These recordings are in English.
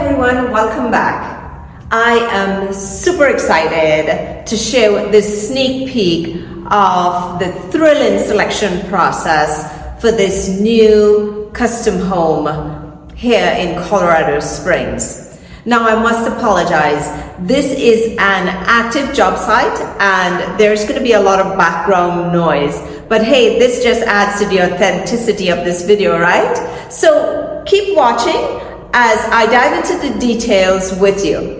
everyone, welcome back. I am super excited to share this sneak peek of the thrilling selection process for this new custom home here in Colorado Springs. Now, I must apologize. This is an active job site and there's going to be a lot of background noise. But hey, this just adds to the authenticity of this video, right? So keep watching as I dive into the details with you.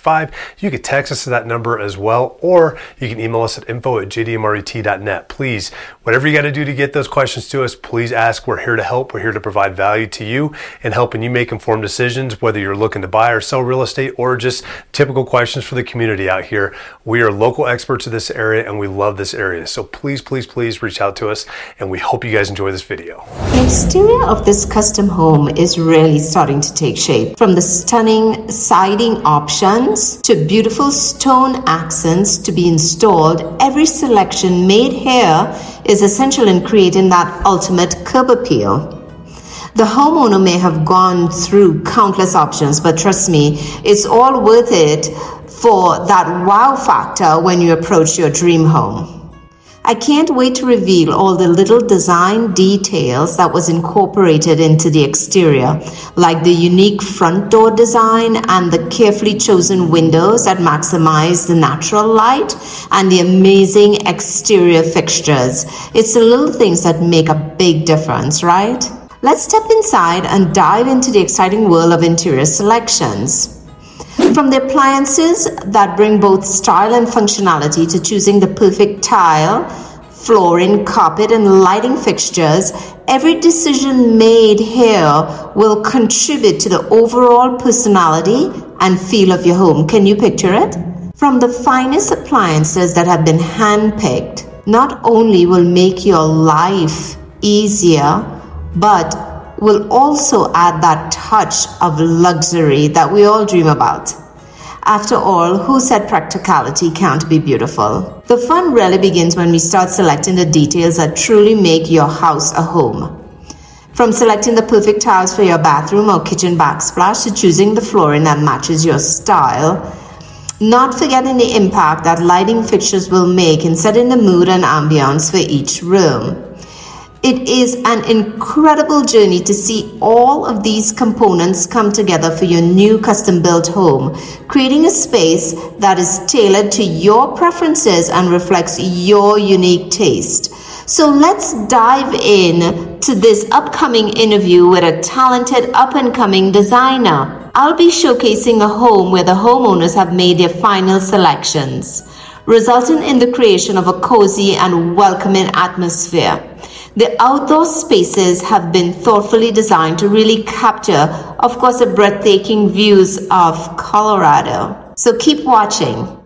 you could text us to that number as well, or you can email us at info at jdmret.net. Please, whatever you got to do to get those questions to us, please ask. We're here to help. We're here to provide value to you and helping you make informed decisions, whether you're looking to buy or sell real estate or just typical questions for the community out here. We are local experts of this area and we love this area. So please, please, please reach out to us and we hope you guys enjoy this video. The exterior of this custom home is really starting to take shape. From the stunning siding option to beautiful stone accents to be installed, every selection made here is essential in creating that ultimate curb appeal. The homeowner may have gone through countless options, but trust me, it's all worth it for that wow factor when you approach your dream home. I can't wait to reveal all the little design details that was incorporated into the exterior, like the unique front door design and the carefully chosen windows that maximize the natural light and the amazing exterior fixtures. It's the little things that make a big difference, right? Let's step inside and dive into the exciting world of interior selections. From the appliances that bring both style and functionality to choosing the perfect tile, flooring, carpet, and lighting fixtures, every decision made here will contribute to the overall personality and feel of your home. Can you picture it? From the finest appliances that have been handpicked, not only will make your life easier, but will also add that touch of luxury that we all dream about. After all, who said practicality can't be beautiful? The fun really begins when we start selecting the details that truly make your house a home. From selecting the perfect tiles for your bathroom or kitchen backsplash to choosing the flooring that matches your style, not forgetting the impact that lighting fixtures will make in setting the mood and ambiance for each room. It is an incredible journey to see all of these components come together for your new custom built home, creating a space that is tailored to your preferences and reflects your unique taste. So let's dive in to this upcoming interview with a talented up and coming designer. I'll be showcasing a home where the homeowners have made their final selections, resulting in the creation of a cozy and welcoming atmosphere. The outdoor spaces have been thoughtfully designed to really capture, of course, the breathtaking views of Colorado. So keep watching.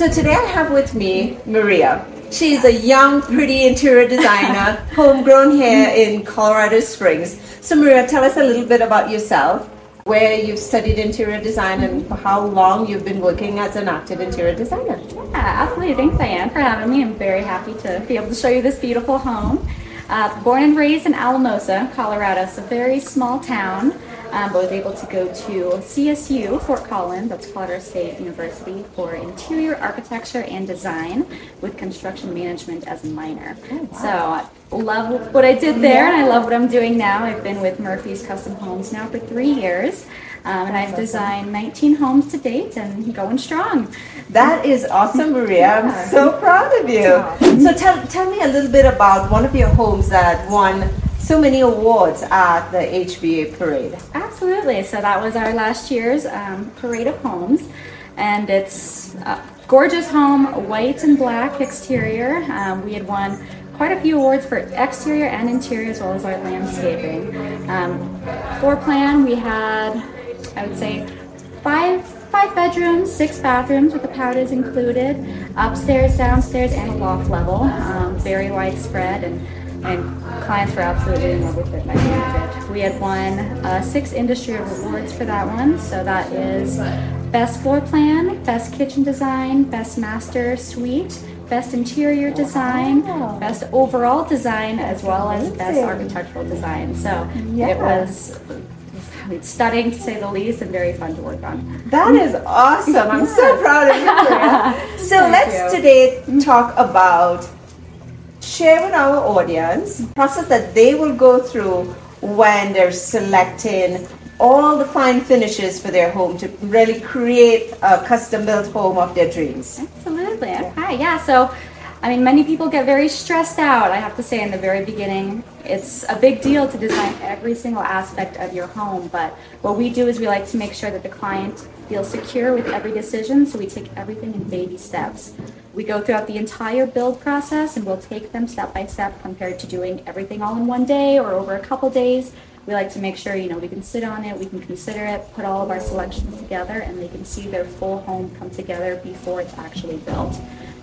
So today I have with me Maria. She's a young, pretty interior designer, homegrown here in Colorado Springs. So Maria, tell us a little bit about yourself, where you've studied interior design and for how long you've been working as an active interior designer. Yeah, absolutely. Thanks, Diane, for having me. I'm very happy to be able to show you this beautiful home. Uh, born and raised in Alamosa, Colorado. It's a very small town. Um, but was able to go to CSU, Fort Collins, that's Colorado State University, for interior architecture and design with construction management as a minor. Oh, So I love what I did there, and I love what I'm doing now. I've been with Murphy's Custom Homes now for three years, um, and I've designed 19 homes to date and going strong. That is awesome, Maria. I'm so proud of you. So tell, tell me a little bit about one of your homes that won so many awards at the HBA parade. Absolutely. So that was our last year's um, parade of homes, and it's a gorgeous home, white and black exterior. Um, we had won quite a few awards for exterior and interior, as well as our landscaping. Um, floor plan, we had, I would say, five five bedrooms, six bathrooms with the powders included, upstairs, downstairs, and a loft level. Um, very widespread and and clients were absolutely in love with it. and I loved it. We had won uh, six industry awards for that one. So that is best floor plan, best kitchen design, best master suite, best interior design, best overall design, as well as best architectural design. So Yeah. it was it's stunning to say the least and very fun to work on. That is awesome. I'm so proud of you. So Thank let's you. today talk about share with our audience process that they will go through when they're selecting all the fine finishes for their home to really create a custom built home of their dreams. Absolutely. Okay. Yeah. So, I mean, many people get very stressed out. I have to say, in the very beginning, it's a big deal to design every single aspect of your home. But what we do is we like to make sure that the client feels secure with every decision. So we take everything in baby steps. We go throughout the entire build process and we'll take them step by step compared to doing everything all in one day or over a couple days. We like to make sure, you know, we can sit on it, we can consider it, put all of our selections together, and they can see their full home come together before it's actually built.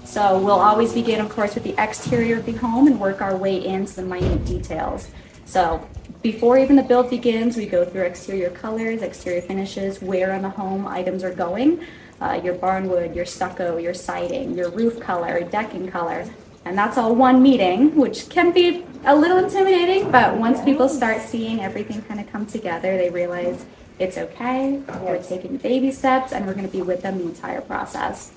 So we'll always begin, of course, with the exterior of the home and work our way into the minute details. So before even the build begins, we go through exterior colors, exterior finishes, where on the home items are going, uh, your barnwood, your stucco, your siding, your roof color, decking color. And that's all one meeting, which can be a little intimidating, but once people start seeing everything kind of come together, they realize it's okay. We're taking baby steps and we're going to be with them the entire process.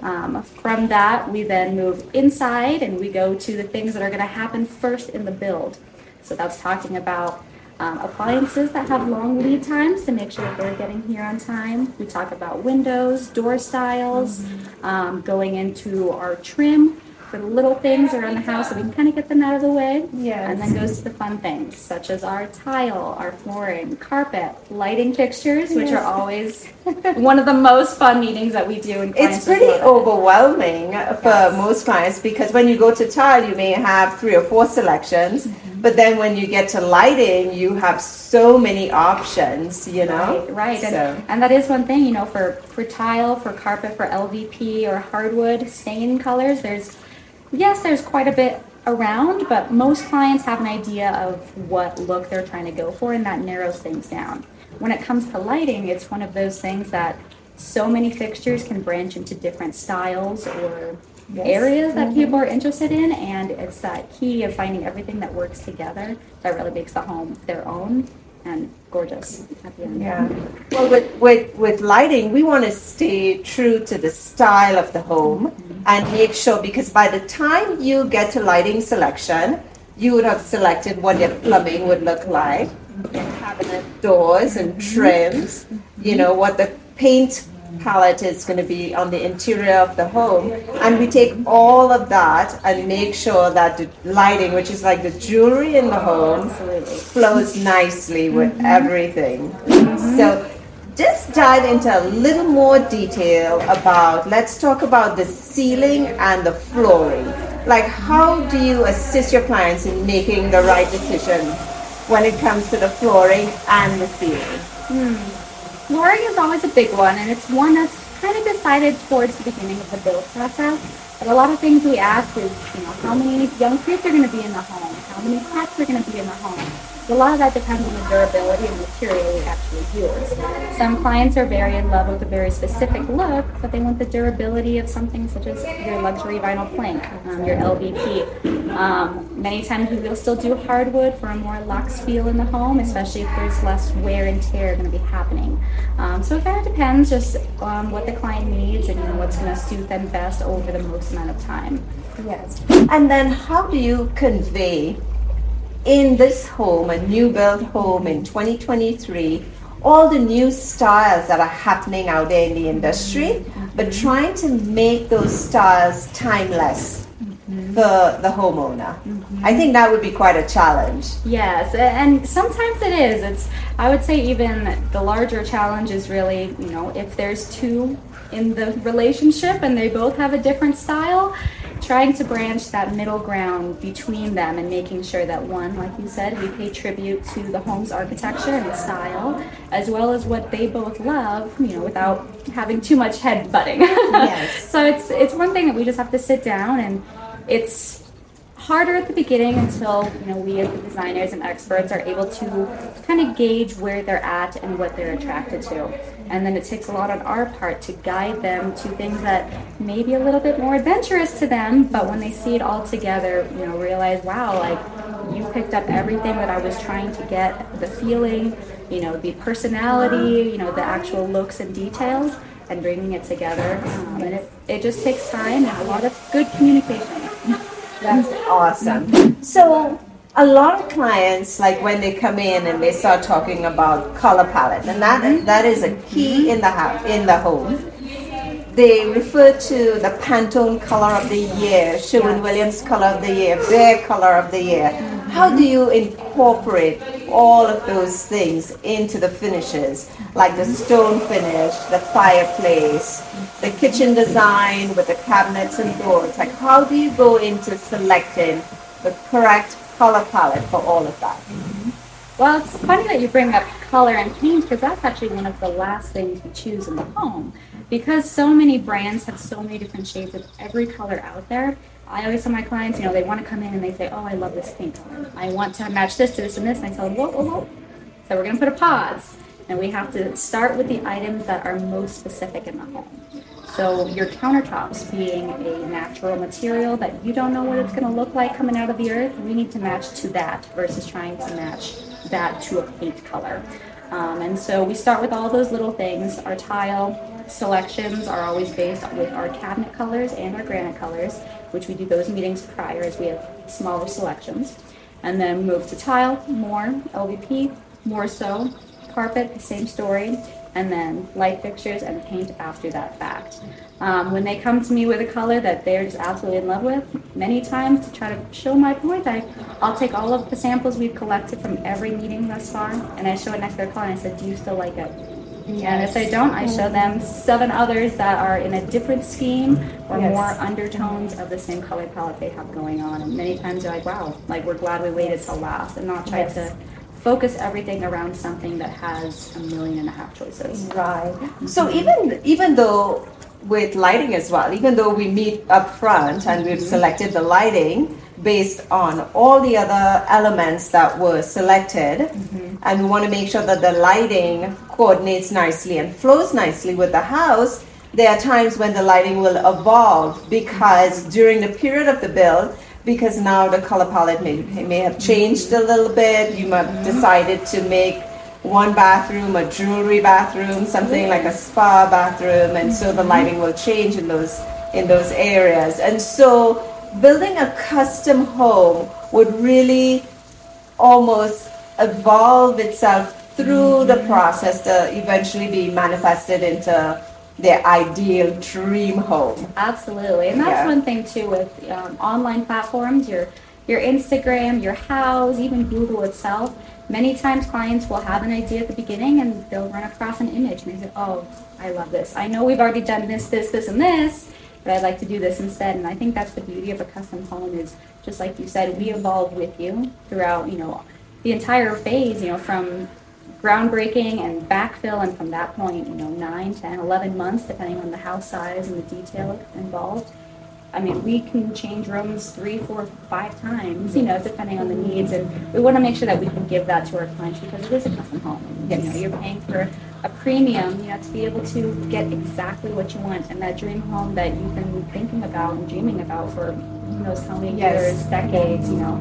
Um, from that, we then move inside and we go to the things that are going to happen first in the build. So that's talking about um, appliances that have long lead times to make sure that they're getting here on time. We talk about windows, door styles, um, going into our trim for the little things around the house so we can kind of get them out of the way. Yes. And then goes to the fun things such as our tile, our flooring, carpet, lighting fixtures, which Yes. are always one of the most fun meetings that we do. And It's pretty it. overwhelming for most clients because when you go to tile, you may have three or four selections, Mm-hmm. but then when you get to lighting, you have so many options, you know? Right, right. And, So- and that is one thing, you know, for, for tile, for carpet, for LVP or hardwood stain colors, there's, yes, there's quite a bit around, but most clients have an idea of what look they're trying to go for, and that narrows things down. When it comes to lighting, it's one of those things that so many fixtures can branch into different styles or areas that mm-hmm. people are interested in, and it's that key of finding everything that works together that really makes the home their own and gorgeous at the end. Yeah. Well, with, with, with lighting, we want to stay true to the style of the home mm-hmm. and make sure because by the time you get to lighting selection, you would have selected what your plumbing would look like, your cabinet doors and trims, mm-hmm. you know, what the paint palette is going to be on the interior of the home. And we take all of that and make sure that the lighting, which is like the jewelry in the home, Absolutely. flows nicely with mm-hmm. everything. Mm-hmm. So just dive into a little more detail about let's talk about the ceiling and the flooring. Like how do you assist your clients in making the right decision when it comes to the flooring and the ceiling? Hmm. Flooring is always a big one, and it's one that's kind of decided towards the beginning of the build process. But a lot of things we ask is, you know, how many young kids are going to be in the home? How many pets are going to be in the home? A lot of that depends on the durability and material we actually use. Some clients are very in love with a very specific look, but they want the durability of something such as your luxury vinyl plank, um, your LVP. Um, many times we will still do hardwood for a more luxe feel in the home, especially if there's less wear and tear going to be happening. Um, so it kind of depends just on what the client needs and you know, what's going to suit them best over the most amount of time. Yes. And then how do you convey in this home, a new build home in 2023, all the new styles that are happening out there in the industry, but trying to make those styles timeless for the homeowner. Mm-hmm. I think that would be quite a challenge. Yes, and sometimes it is. It's I would say even the larger challenge is really, you know, if there's two in the relationship and they both have a different style, trying to branch that middle ground between them and making sure that one, like you said, we pay tribute to the home's architecture and the style, as well as what they both love, you know, without having too much head butting. Yes. so it's it's one thing that we just have to sit down and it's harder at the beginning until you know we as the designers and experts are able to kind of gauge where they're at and what they're attracted to. And then it takes a lot on our part to guide them to things that may be a little bit more adventurous to them but when they see it all together you know realize wow like you picked up everything that i was trying to get the feeling you know the personality you know the actual looks and details and bringing it together. Um, and it, it just takes time and a lot of good communication That's awesome. So uh, a lot of clients, like when they come in and they start talking about color palette, and that mm-hmm. that is a key mm-hmm. in the house in the home. They refer to the Pantone color of the year, Sherwin Williams color of the year, their color of the year. How do you incorporate all of those things into the finishes, like the stone finish, the fireplace, the kitchen design with the cabinets and doors? Like, how do you go into selecting the correct color palette for all of that? Mm-hmm. Well, it's funny that you bring up color and paint because that's actually one of the last things we choose in the home. Because so many brands have so many different shades of every color out there, I always tell my clients, you know, they want to come in and they say, oh, I love this paint color. I want to match this to this and this. And I tell them, whoa, whoa, whoa. So we're going to put a pause. And we have to start with the items that are most specific in the home. So your countertops being a natural material that you don't know what it's going to look like coming out of the earth, we need to match to that versus trying to match that to a paint color. Um, and so we start with all those little things. Our tile selections are always based with our cabinet colors and our granite colors, which we do those meetings prior as we have smaller selections. And then move to tile, more, LVP, more so, carpet, the same story, and then light fixtures and paint after that fact. Um, when they come to me with a color that they're just absolutely in love with, many times to try to show my point, I, I'll take all of the samples we've collected from every meeting thus far, and I show it next to their color, and I said, "Do you still like it?" And if they don't, I show them seven others that are in a different scheme or Yes. more undertones of the same color palette they have going on. And many times they're like, wow, like we're glad we waited till last and not try Yes. to focus everything around something that has a million and a half choices. Right. Mm-hmm. So even even though with lighting as well, even though we meet up front and we've mm-hmm. selected the lighting based on all the other elements that were selected, mm-hmm. and we want to make sure that the lighting coordinates nicely and flows nicely with the house. There are times when the lighting will evolve because during the period of the build, because now the color palette may, may have changed a little bit, you might have decided to make one bathroom, a jewelry bathroom, something like a spa bathroom, and so the mm-hmm. lighting will change in those in those areas. And so building a custom home would really almost evolve itself through the mm-hmm. process to eventually be manifested into their ideal dream home. Absolutely, and that's Yeah. one thing too with um, online platforms. Your your Instagram, your Houzz, even Google itself. Many times, clients will have an idea at the beginning, and they'll run across an image, and they say, "Oh, I love this. I know we've already done this, this, this, and this, but I'd like to do this instead." And I think that's the beauty of a custom home is just like you said, we evolve with you throughout. You know, the entire phase. You know, from groundbreaking and backfill and from that point you know 9 10 11 months depending on the house size and the detail involved I mean, we can change rooms three, four, five times, you know, depending on the needs. And we want to make sure that we can give that to our clients because it is a custom home. You know, you're paying for a premium, you know, to be able to get exactly what you want and that dream home that you've been thinking about and dreaming about for who knows how many Yes. years, decades, you know.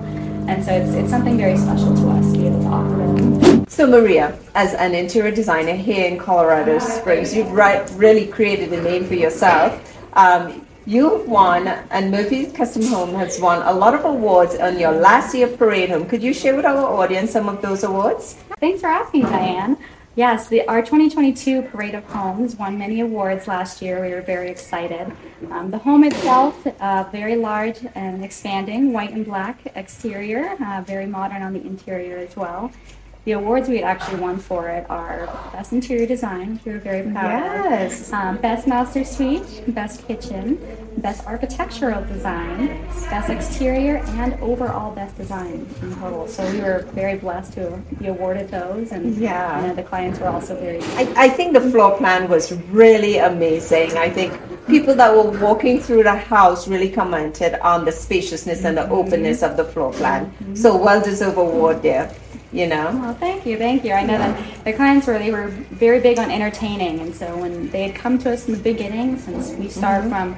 And so it's, it's something very special to us to be able to offer. So, Maria, as an interior designer here in Colorado Springs, you've right, really created a name for yourself. Um, you've won, and Murphy Custom Home has won a lot of awards on your last year parade home. Could you share with our audience some of those awards? Thanks for asking, Diane. Yes, the, our 2022 Parade of Homes won many awards last year. We were very excited. Um, the home itself, uh, very large and expanding, white and black exterior, uh, very modern on the interior as well. The awards we actually won for it are Best Interior Design, which we were very proud Yes. of. Um, best Master Suite, Best Kitchen, Best Architectural Design, Best Exterior, and overall Best Design in total. So we were very blessed to be awarded those, and Yeah. you know, the clients were also very. I, I think the floor plan was really amazing. I think people that were walking through the house really commented on the spaciousness and the openness of the floor plan. So, well deserved award there, you know. Well, thank you, thank you. I know that the clients were they were very big on entertaining, and so when they had come to us in the beginning, since we start mm-hmm. from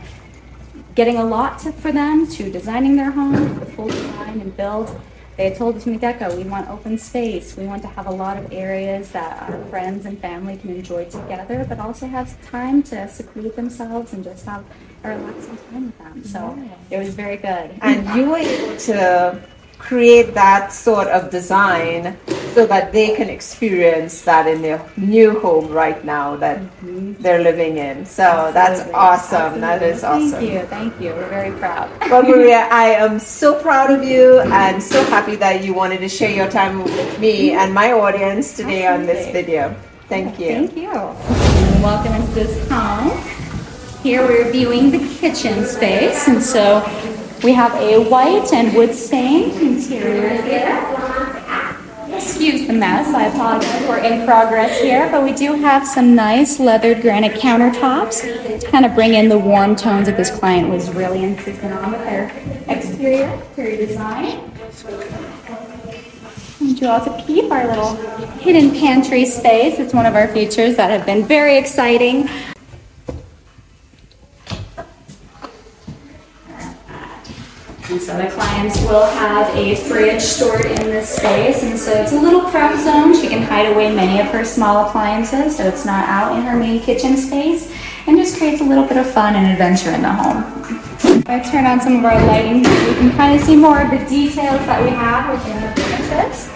getting a lot to, for them to designing their home, the full design and build. They had told us from the get-go, we want open space. We want to have a lot of areas that our friends and family can enjoy together, but also have time to seclude themselves and just have a relaxing time with them. So it was very good. And you were able to create that sort of design so that they can experience that in their new home right now that mm-hmm. they're living in. So that's Absolutely. awesome. That is awesome. Thank you, thank you. We're very proud. Well, Maria, I am so proud of you and so happy that you wanted to share your time with me and my audience today on this video. Thank you. Thank you. Welcome into this home. Here we're viewing the kitchen space, and so we have a white and wood stained interior here. Excuse the mess, I apologize. We're in progress here, but we do have some nice leathered granite countertops to kind of bring in the warm tones that this client was really insistent on with their exterior, exterior design. And you also keep our little hidden pantry space. It's one of our features that have been very exciting. And so the clients will have a fridge stored in this space, and so it's a little prep zone. She can hide away many of her small appliances, so it's not out in her main kitchen space, and just creates a little bit of fun and adventure in the home. If I turn on some of our lighting, you can kind of see more of the details that we have within the finishes.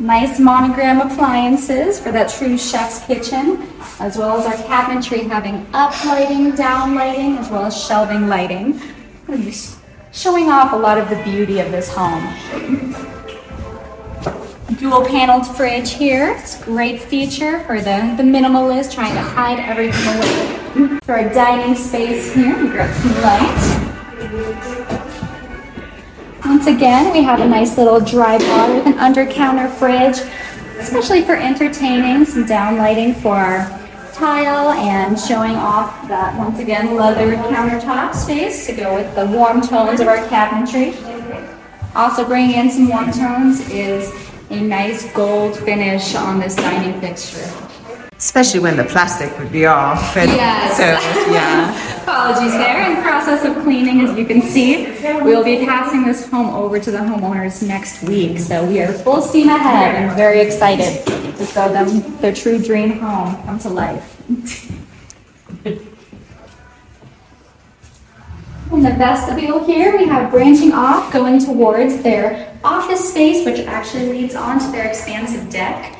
Nice monogram appliances for that true chef's kitchen, as well as our cabinetry having up lighting, down lighting, as well as shelving lighting. Showing off a lot of the beauty of this home. Dual paneled fridge here. It's a great feature for the, the minimalist trying to hide everything away. For our dining space here, we grab some lights. Once again, we have a nice little dry bar with an under counter fridge, especially for entertaining, some down lighting for our tile and showing off that once again leather countertop space to go with the warm tones of our cabinetry. Also bringing in some warm tones is a nice gold finish on this dining fixture. Especially when the plastic would be off. And Yes. So, yeah. Apologies there. In process of cleaning, as you can see, we will be passing this home over to the homeowners next week. So we are full steam ahead and very excited to show them their true dream home come to life. In the vestibule here, we have branching off going towards their office space, which actually leads onto their expansive deck.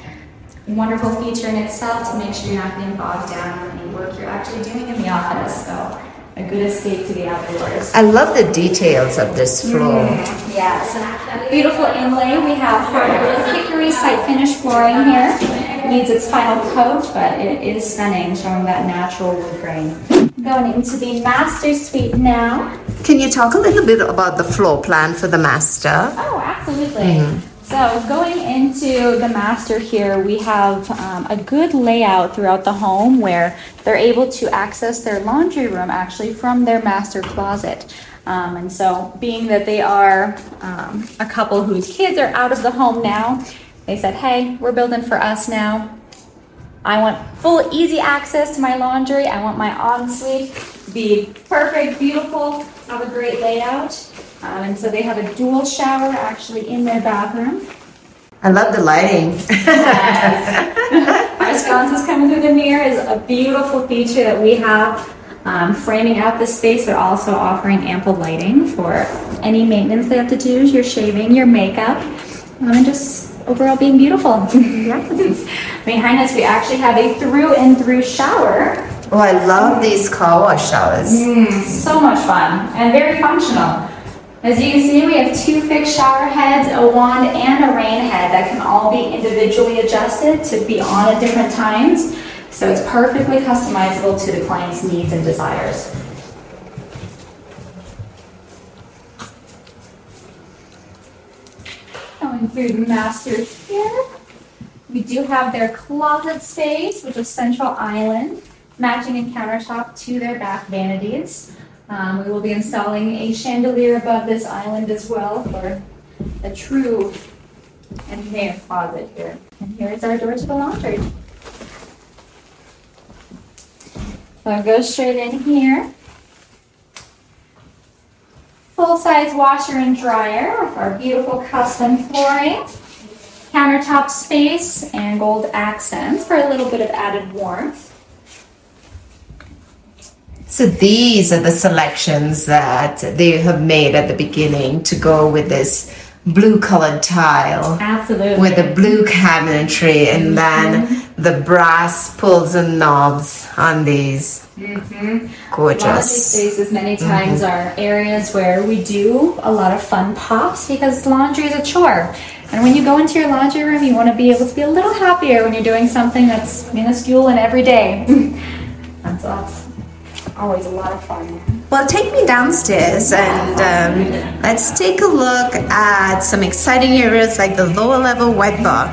Wonderful feature in itself to make sure you're not getting bogged down in any work you're actually doing in the office. So a good escape to the outdoors. I love the details of this floor. Mm, yes, beautiful inlay. We have hardwood hickory site finish flooring here. It needs its final coat, but it is stunning, showing that natural wood grain. Going into the master suite now. Can you talk a little bit about the floor plan for the master? Oh, absolutely. Mm-hmm. So going into the master here, we have um, a good layout throughout the home where they're able to access their laundry room actually from their master closet. Um, and so, being that they are um, a couple whose kids are out of the home now, they said, "Hey, we're building for us now. I want full, easy access to my laundry. I want my ensuite to be perfect, beautiful, have a great layout." Um, and so they have a dual shower actually in their bathroom. I love the lighting. Our sconces coming through the mirror is a beautiful feature that we have, um, framing out the space, but also offering ample lighting for any maintenance they have to do, your shaving, your makeup, um, and just overall being beautiful. yes. Behind us, we actually have a through and through shower. oh, I love these car wash showers. So much fun and very functional. As you can see, we have two fixed shower heads, a wand, and a rain head that can all be individually adjusted to be on at different times. So it's perfectly customizable to the client's needs and desires. Going through the master here. We do have their closet space, which is central island, matching in countertop to their back vanities. Um, we will be installing a chandelier above this island as well for a true engineer closet here. And here is our door to the laundry. So I'll go straight in here. Full-size washer and dryer with our beautiful custom flooring, countertop space, and gold accents for a little bit of added warmth. So these are the selections that they have made at the beginning to go with this blue colored tile Absolutely. with the blue cabinetry and mm-hmm. then the brass pulls and knobs on these. Mm-hmm. Laundry Gorgeous. spaces many mm-hmm. times are areas where we do a lot of fun pops because laundry is a chore. And when you go into your laundry room, you want to be able to be a little happier when you're doing something that's minuscule and everyday. that's so that's always a lot of fun. Well, take me downstairs and um, let's take a look at some exciting areas like the lower level wet bar.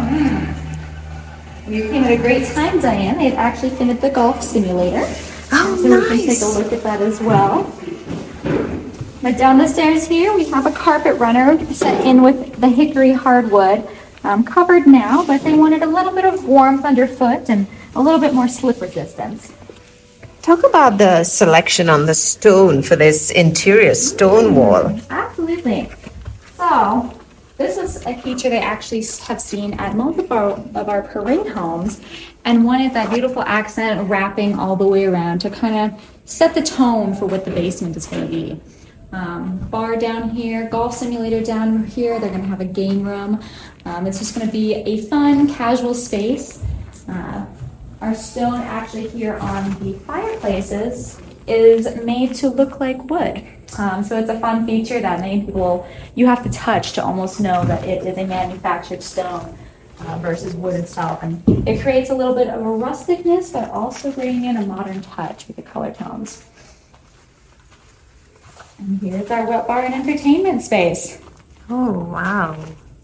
You came at a great time, Diane. They've actually finished the golf simulator. Oh, So we can take a look at that as well. But down the stairs here, we have a carpet runner set in with the hickory hardwood, um, covered now, but they wanted a little bit of warmth underfoot and a little bit more slip resistance. Talk about the selection on the stone for this interior stone wall. Absolutely. So, this is a feature they actually have seen at multiple of our parade homes and wanted that beautiful accent wrapping all the way around to kind of set the tone for what the basement is going to be. Um, bar down here, golf simulator down here. They're going to have a game room. Um, it's just going to be a fun, casual space. Uh, our stone actually here on the fireplaces is made to look like wood. Um, so it's a fun feature that many people you have to touch to almost know that it is a manufactured stone uh, versus wood itself, and it creates a little bit of a rusticness, but also bringing in a modern touch with the color tones. And here's our wet bar and entertainment space. Oh, wow.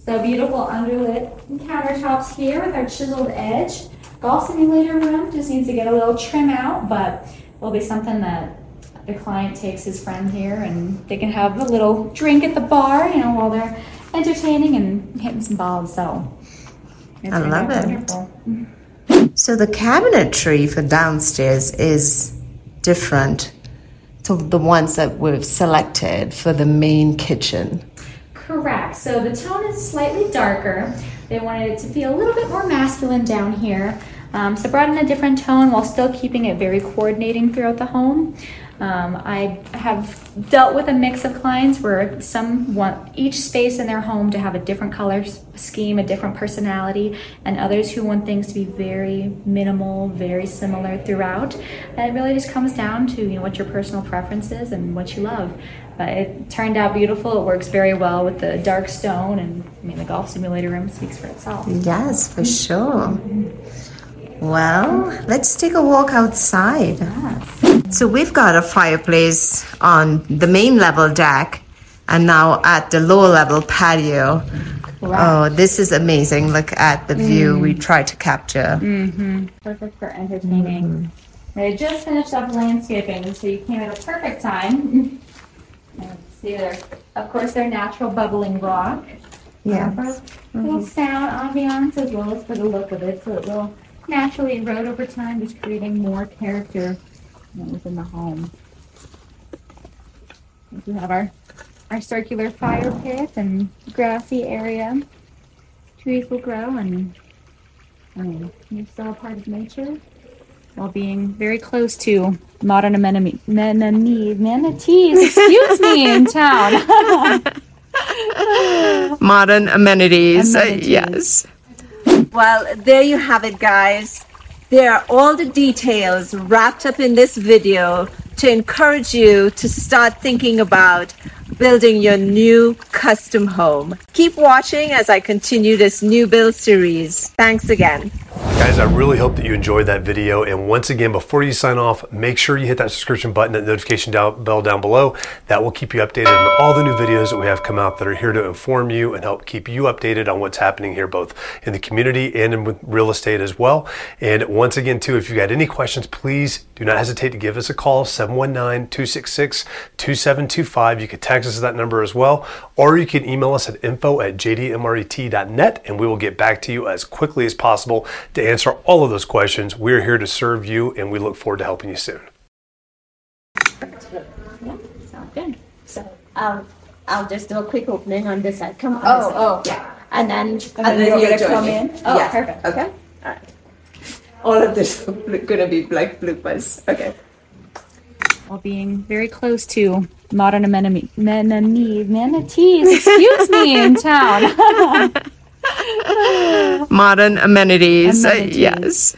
So beautiful underlit countertops here with our chiseled edge. Golf simulator room just needs to get a little trim out, but will be something that the client takes his friend here and they can have a little drink at the bar, you know, while they're entertaining and hitting some balls. So I been love it. wonderful. Mm-hmm. So the cabinetry for downstairs is different to the ones that we've selected for the main kitchen. Correct. So the tone is slightly darker. They wanted it to be a little bit more masculine down here. Um, so brought in a different tone while still keeping it very coordinating throughout the home. Um, I have dealt with a mix of clients where some want each space in their home to have a different color scheme, a different personality, and others who want things to be very minimal, very similar throughout. And it really just comes down to you know what your personal preference is and what you love. But it turned out beautiful. It works very well with the dark stone, and I mean the golf simulator room speaks for itself. Yes, for sure. Well, let's take a walk outside. So we've got a fireplace on the main level deck and now at the lower level patio. Oh, this is amazing. Look at the view mm. we try to capture. Mm-hmm. Perfect for entertaining. Mm-hmm. They just finished up landscaping, so you came at a perfect time. see there, of course, their natural bubbling rock. Yeah. Little mm-hmm. sound ambiance as well as for the look of it, so it will naturally erode over time, just creating more character within the home. We have our our circular fire pit and grassy area. Trees will grow and um, you're still a part of nature while being very close to modern ameni- manani- manatees, excuse me, in town. Modern amenities. uh, Amenities. yes. Well, there you have it, guys. There are all the details wrapped up in this video to encourage you to start thinking about building your new custom home. Keep watching as I continue this new build series. Thanks again. Guys, I really hope that you enjoyed that video. And once again, before you sign off, make sure you hit that subscription button, that notification down, bell down below. That will keep you updated on all the new videos that we have come out that are here to inform you and help keep you updated on what's happening here, both in the community and in real estate as well. And once again, too, if you got any questions, please do not hesitate to give us a call, 719-266-2725. You can text us at that number as well, or you can email us at info at jdmret.net and we will get back to you as quickly as possible to answer all of those questions. We're here to serve you and we look forward to helping you soon. Yeah, Sounds good. So I'll I'll just do a quick opening on this side. Come on. Oh, oh. yeah. And then And then you're you're gonna come in. Oh, Yeah. perfect. Okay. All right. All of this is gonna be like bloopers. Okay. While being very close to modern ameni- manani- manatees, excuse me, in town. Modern amenities. Amenities. yes.